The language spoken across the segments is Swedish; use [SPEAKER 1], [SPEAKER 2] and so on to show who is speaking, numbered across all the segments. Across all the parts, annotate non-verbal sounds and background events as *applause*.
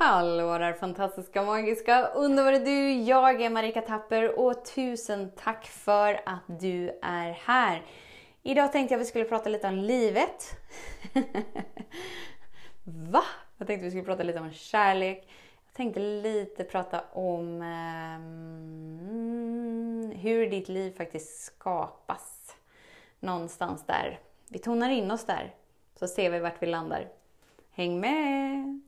[SPEAKER 1] Hallå där fantastiska, magiska, underbara du! Jag är Marika Tapper och tusen tack för att du är här. Idag tänkte jag att vi skulle prata lite om livet. *laughs* Va? Jag tänkte vi skulle prata lite om kärlek. Jag tänkte lite prata om eh, hur ditt liv faktiskt skapas. Någonstans där. Vi tonar in oss där, så ser vi vart vi landar. Häng med!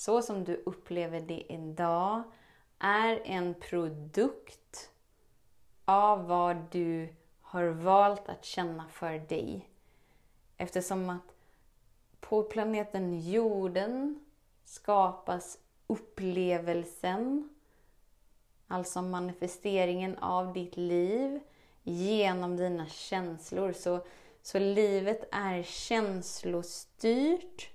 [SPEAKER 1] så som du upplever det idag, är en produkt av vad du har valt att känna för dig. Eftersom att på planeten jorden skapas upplevelsen, alltså manifesteringen av ditt liv genom dina känslor. Så, så livet är känslostyrt.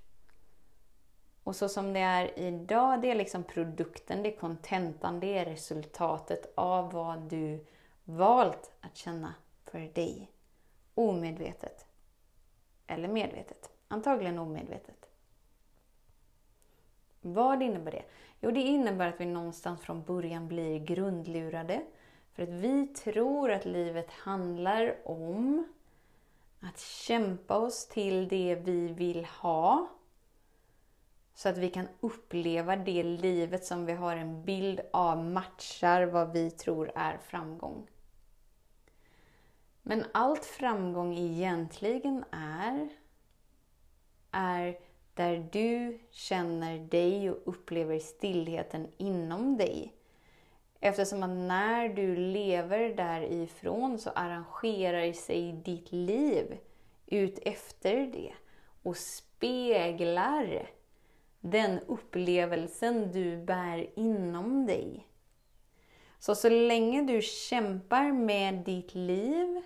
[SPEAKER 1] Och så som det är idag, det är liksom produkten, det är kontentan, det är resultatet av vad du valt att känna för dig. Omedvetet. Eller medvetet. Antagligen omedvetet. Vad innebär det? Jo, det innebär att vi någonstans från början blir grundlurade. För att vi tror att livet handlar om att kämpa oss till det vi vill ha. Så att vi kan uppleva det livet som vi har en bild av matchar vad vi tror är framgång. Men allt framgång egentligen är, är där du känner dig och upplever stillheten inom dig. Eftersom att när du lever därifrån så arrangerar sig ditt liv ut efter det och speglar den upplevelsen du bär inom dig. Så så länge du kämpar med ditt liv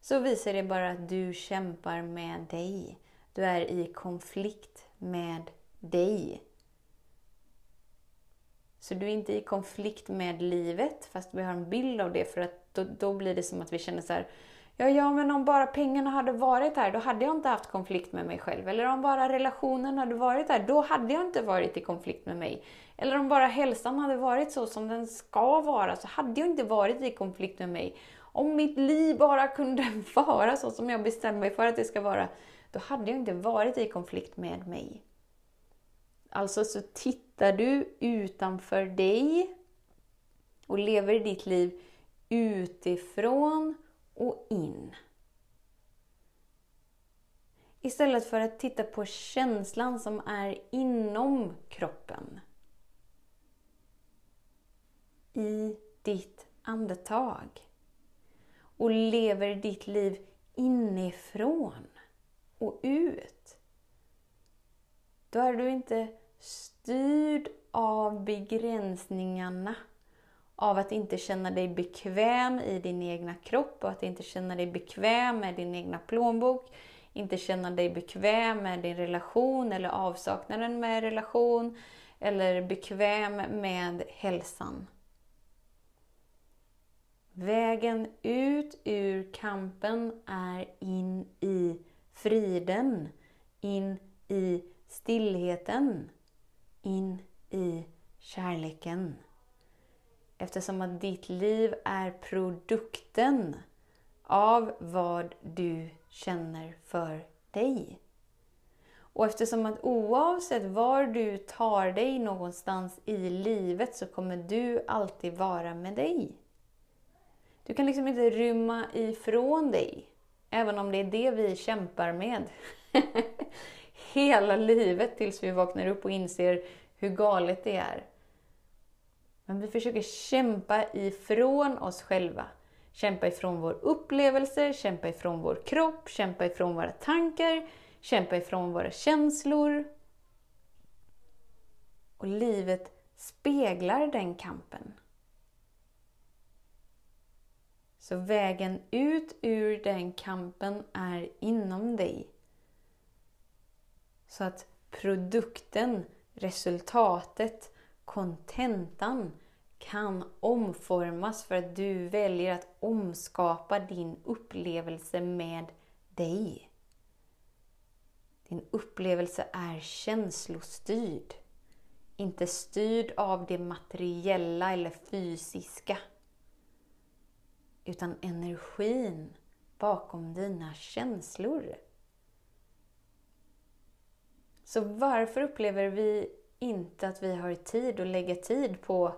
[SPEAKER 1] så visar det bara att du kämpar med dig. Du är i konflikt med dig. Så du är inte i konflikt med livet, fast vi har en bild av det, för att då, då blir det som att vi känner så här, Ja, ja, men om bara pengarna hade varit här, då hade jag inte haft konflikt med mig själv. Eller om bara relationen hade varit här, då hade jag inte varit i konflikt med mig. Eller om bara hälsan hade varit så som den ska vara, så hade jag inte varit i konflikt med mig. Om mitt liv bara kunde *laughs* vara så som jag bestämmer mig för att det ska vara, då hade jag inte varit i konflikt med mig. Alltså så tittar du utanför dig och lever ditt liv utifrån och in. Istället för att titta på känslan som är inom kroppen. I ditt andetag. Och lever ditt liv inifrån och ut. Då är du inte styrd av begränsningarna av att inte känna dig bekväm i din egna kropp och att inte känna dig bekväm med din egna plånbok, inte känna dig bekväm med din relation eller avsaknaden med relation eller bekväm med hälsan. Vägen ut ur kampen är in i friden, in i stillheten, in i kärleken. Eftersom att ditt liv är produkten av vad du känner för dig. Och eftersom att oavsett var du tar dig någonstans i livet så kommer du alltid vara med dig. Du kan liksom inte rymma ifrån dig, även om det är det vi kämpar med. *laughs* Hela livet tills vi vaknar upp och inser hur galet det är. Men vi försöker kämpa ifrån oss själva. Kämpa ifrån vår upplevelse, kämpa ifrån vår kropp, kämpa ifrån våra tankar, kämpa ifrån våra känslor. Och livet speglar den kampen. Så vägen ut ur den kampen är inom dig. Så att produkten, resultatet, kontentan kan omformas för att du väljer att omskapa din upplevelse med dig. Din upplevelse är känslostyrd. Inte styrd av det materiella eller fysiska. Utan energin bakom dina känslor. Så varför upplever vi inte att vi har tid att lägga tid på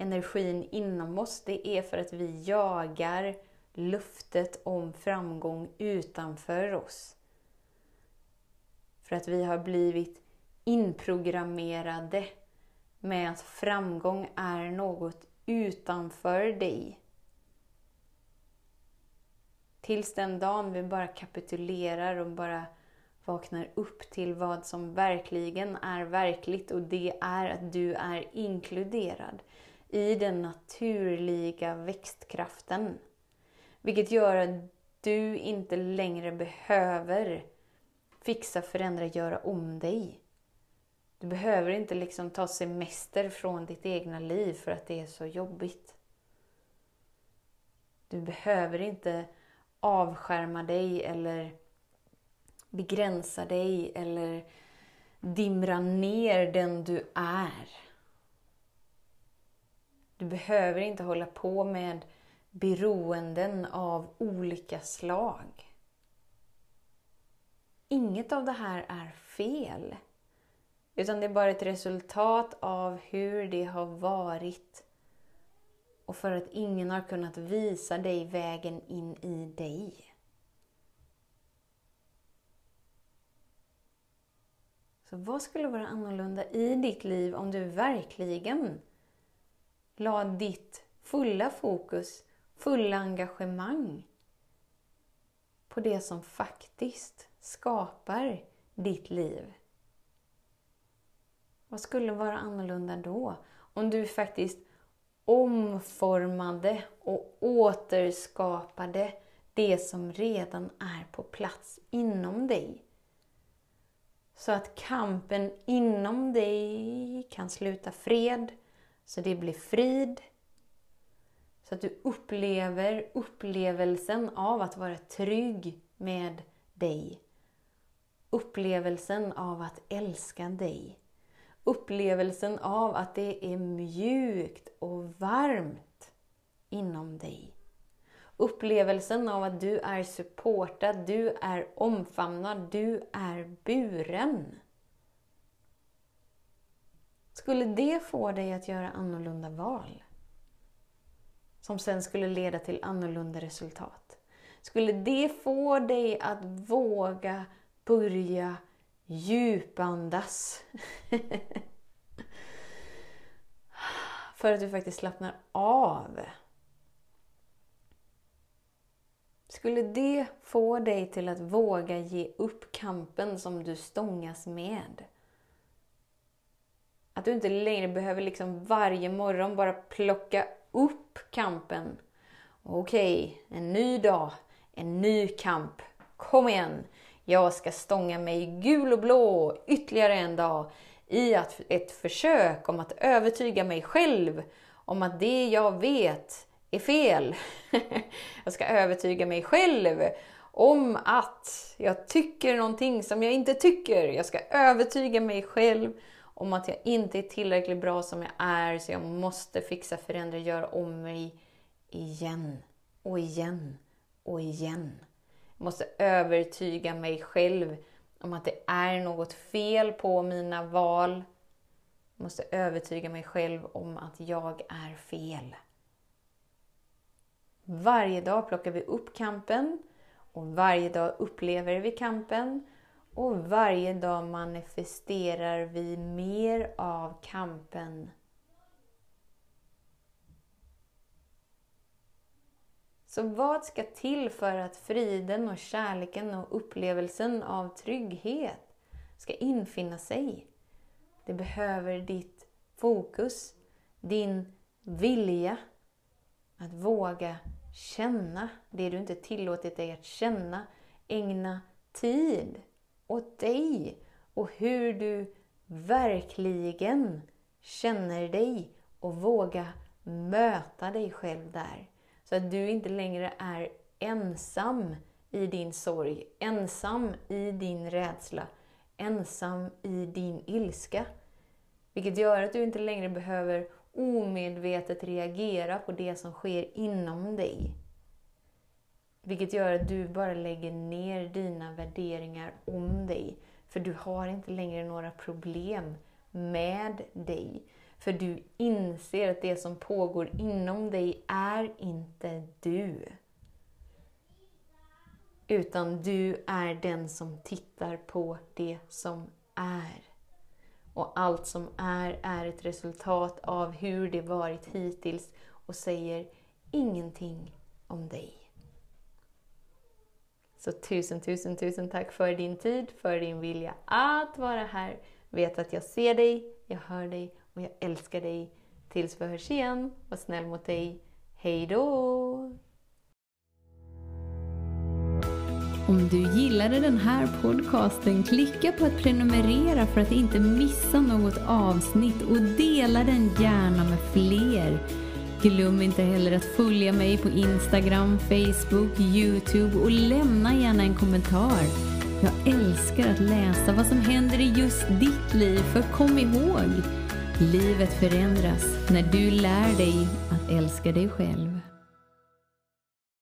[SPEAKER 1] energin inom oss? Det är för att vi jagar luftet om framgång utanför oss. För att vi har blivit inprogrammerade med att framgång är något utanför dig. Tills den dagen vi bara kapitulerar och bara vaknar upp till vad som verkligen är verkligt och det är att du är inkluderad i den naturliga växtkraften. Vilket gör att du inte längre behöver fixa, förändra, göra om dig. Du behöver inte liksom ta semester från ditt egna liv för att det är så jobbigt. Du behöver inte avskärma dig eller begränsa dig eller dimra ner den du är. Du behöver inte hålla på med beroenden av olika slag. Inget av det här är fel. Utan det är bara ett resultat av hur det har varit. Och för att ingen har kunnat visa dig vägen in i dig. Så vad skulle vara annorlunda i ditt liv om du verkligen la ditt fulla fokus, fulla engagemang på det som faktiskt skapar ditt liv? Vad skulle vara annorlunda då? Om du faktiskt omformade och återskapade det som redan är på plats inom dig. Så att kampen inom dig kan sluta fred, så det blir frid. Så att du upplever upplevelsen av att vara trygg med dig. Upplevelsen av att älska dig. Upplevelsen av att det är mjukt och varmt inom dig. Upplevelsen av att du är supportad, du är omfamnad, du är buren. Skulle det få dig att göra annorlunda val? Som sen skulle leda till annorlunda resultat. Skulle det få dig att våga börja djupandas? *laughs* För att du faktiskt slappnar av Skulle det få dig till att våga ge upp kampen som du stångas med? Att du inte längre behöver liksom varje morgon bara plocka upp kampen. Okej, en ny dag, en ny kamp. Kom igen! Jag ska stånga mig gul och blå ytterligare en dag i att ett försök om att övertyga mig själv om att det jag vet är fel. *laughs* jag ska övertyga mig själv om att jag tycker någonting som jag inte tycker. Jag ska övertyga mig själv om att jag inte är tillräckligt bra som jag är, så jag måste fixa, förändra, göra om mig igen och igen och igen. Jag måste övertyga mig själv om att det är något fel på mina val. Jag måste övertyga mig själv om att jag är fel. Varje dag plockar vi upp kampen och varje dag upplever vi kampen och varje dag manifesterar vi mer av kampen. Så vad ska till för att friden och kärleken och upplevelsen av trygghet ska infinna sig? Det behöver ditt fokus, din vilja att våga känna det du inte tillåtit dig att känna. Ägna tid åt dig och hur du verkligen känner dig och våga möta dig själv där. Så att du inte längre är ensam i din sorg, ensam i din rädsla, ensam i din ilska. Vilket gör att du inte längre behöver omedvetet reagera på det som sker inom dig. Vilket gör att du bara lägger ner dina värderingar om dig. För du har inte längre några problem med dig. För du inser att det som pågår inom dig är inte du. Utan du är den som tittar på det som är. Och allt som är, är ett resultat av hur det varit hittills och säger ingenting om dig. Så tusen, tusen, tusen tack för din tid, för din vilja att vara här. Vet att jag ser dig, jag hör dig och jag älskar dig. Tills vi hörs igen, var snäll mot dig. Hej då!
[SPEAKER 2] Om du gillade den här podcasten, klicka på att prenumerera för att inte missa något avsnitt och dela den gärna med fler. Glöm inte heller att följa mig på Instagram, Facebook, Youtube och lämna gärna en kommentar. Jag älskar att läsa vad som händer i just ditt liv, för kom ihåg, livet förändras när du lär dig att älska dig själv.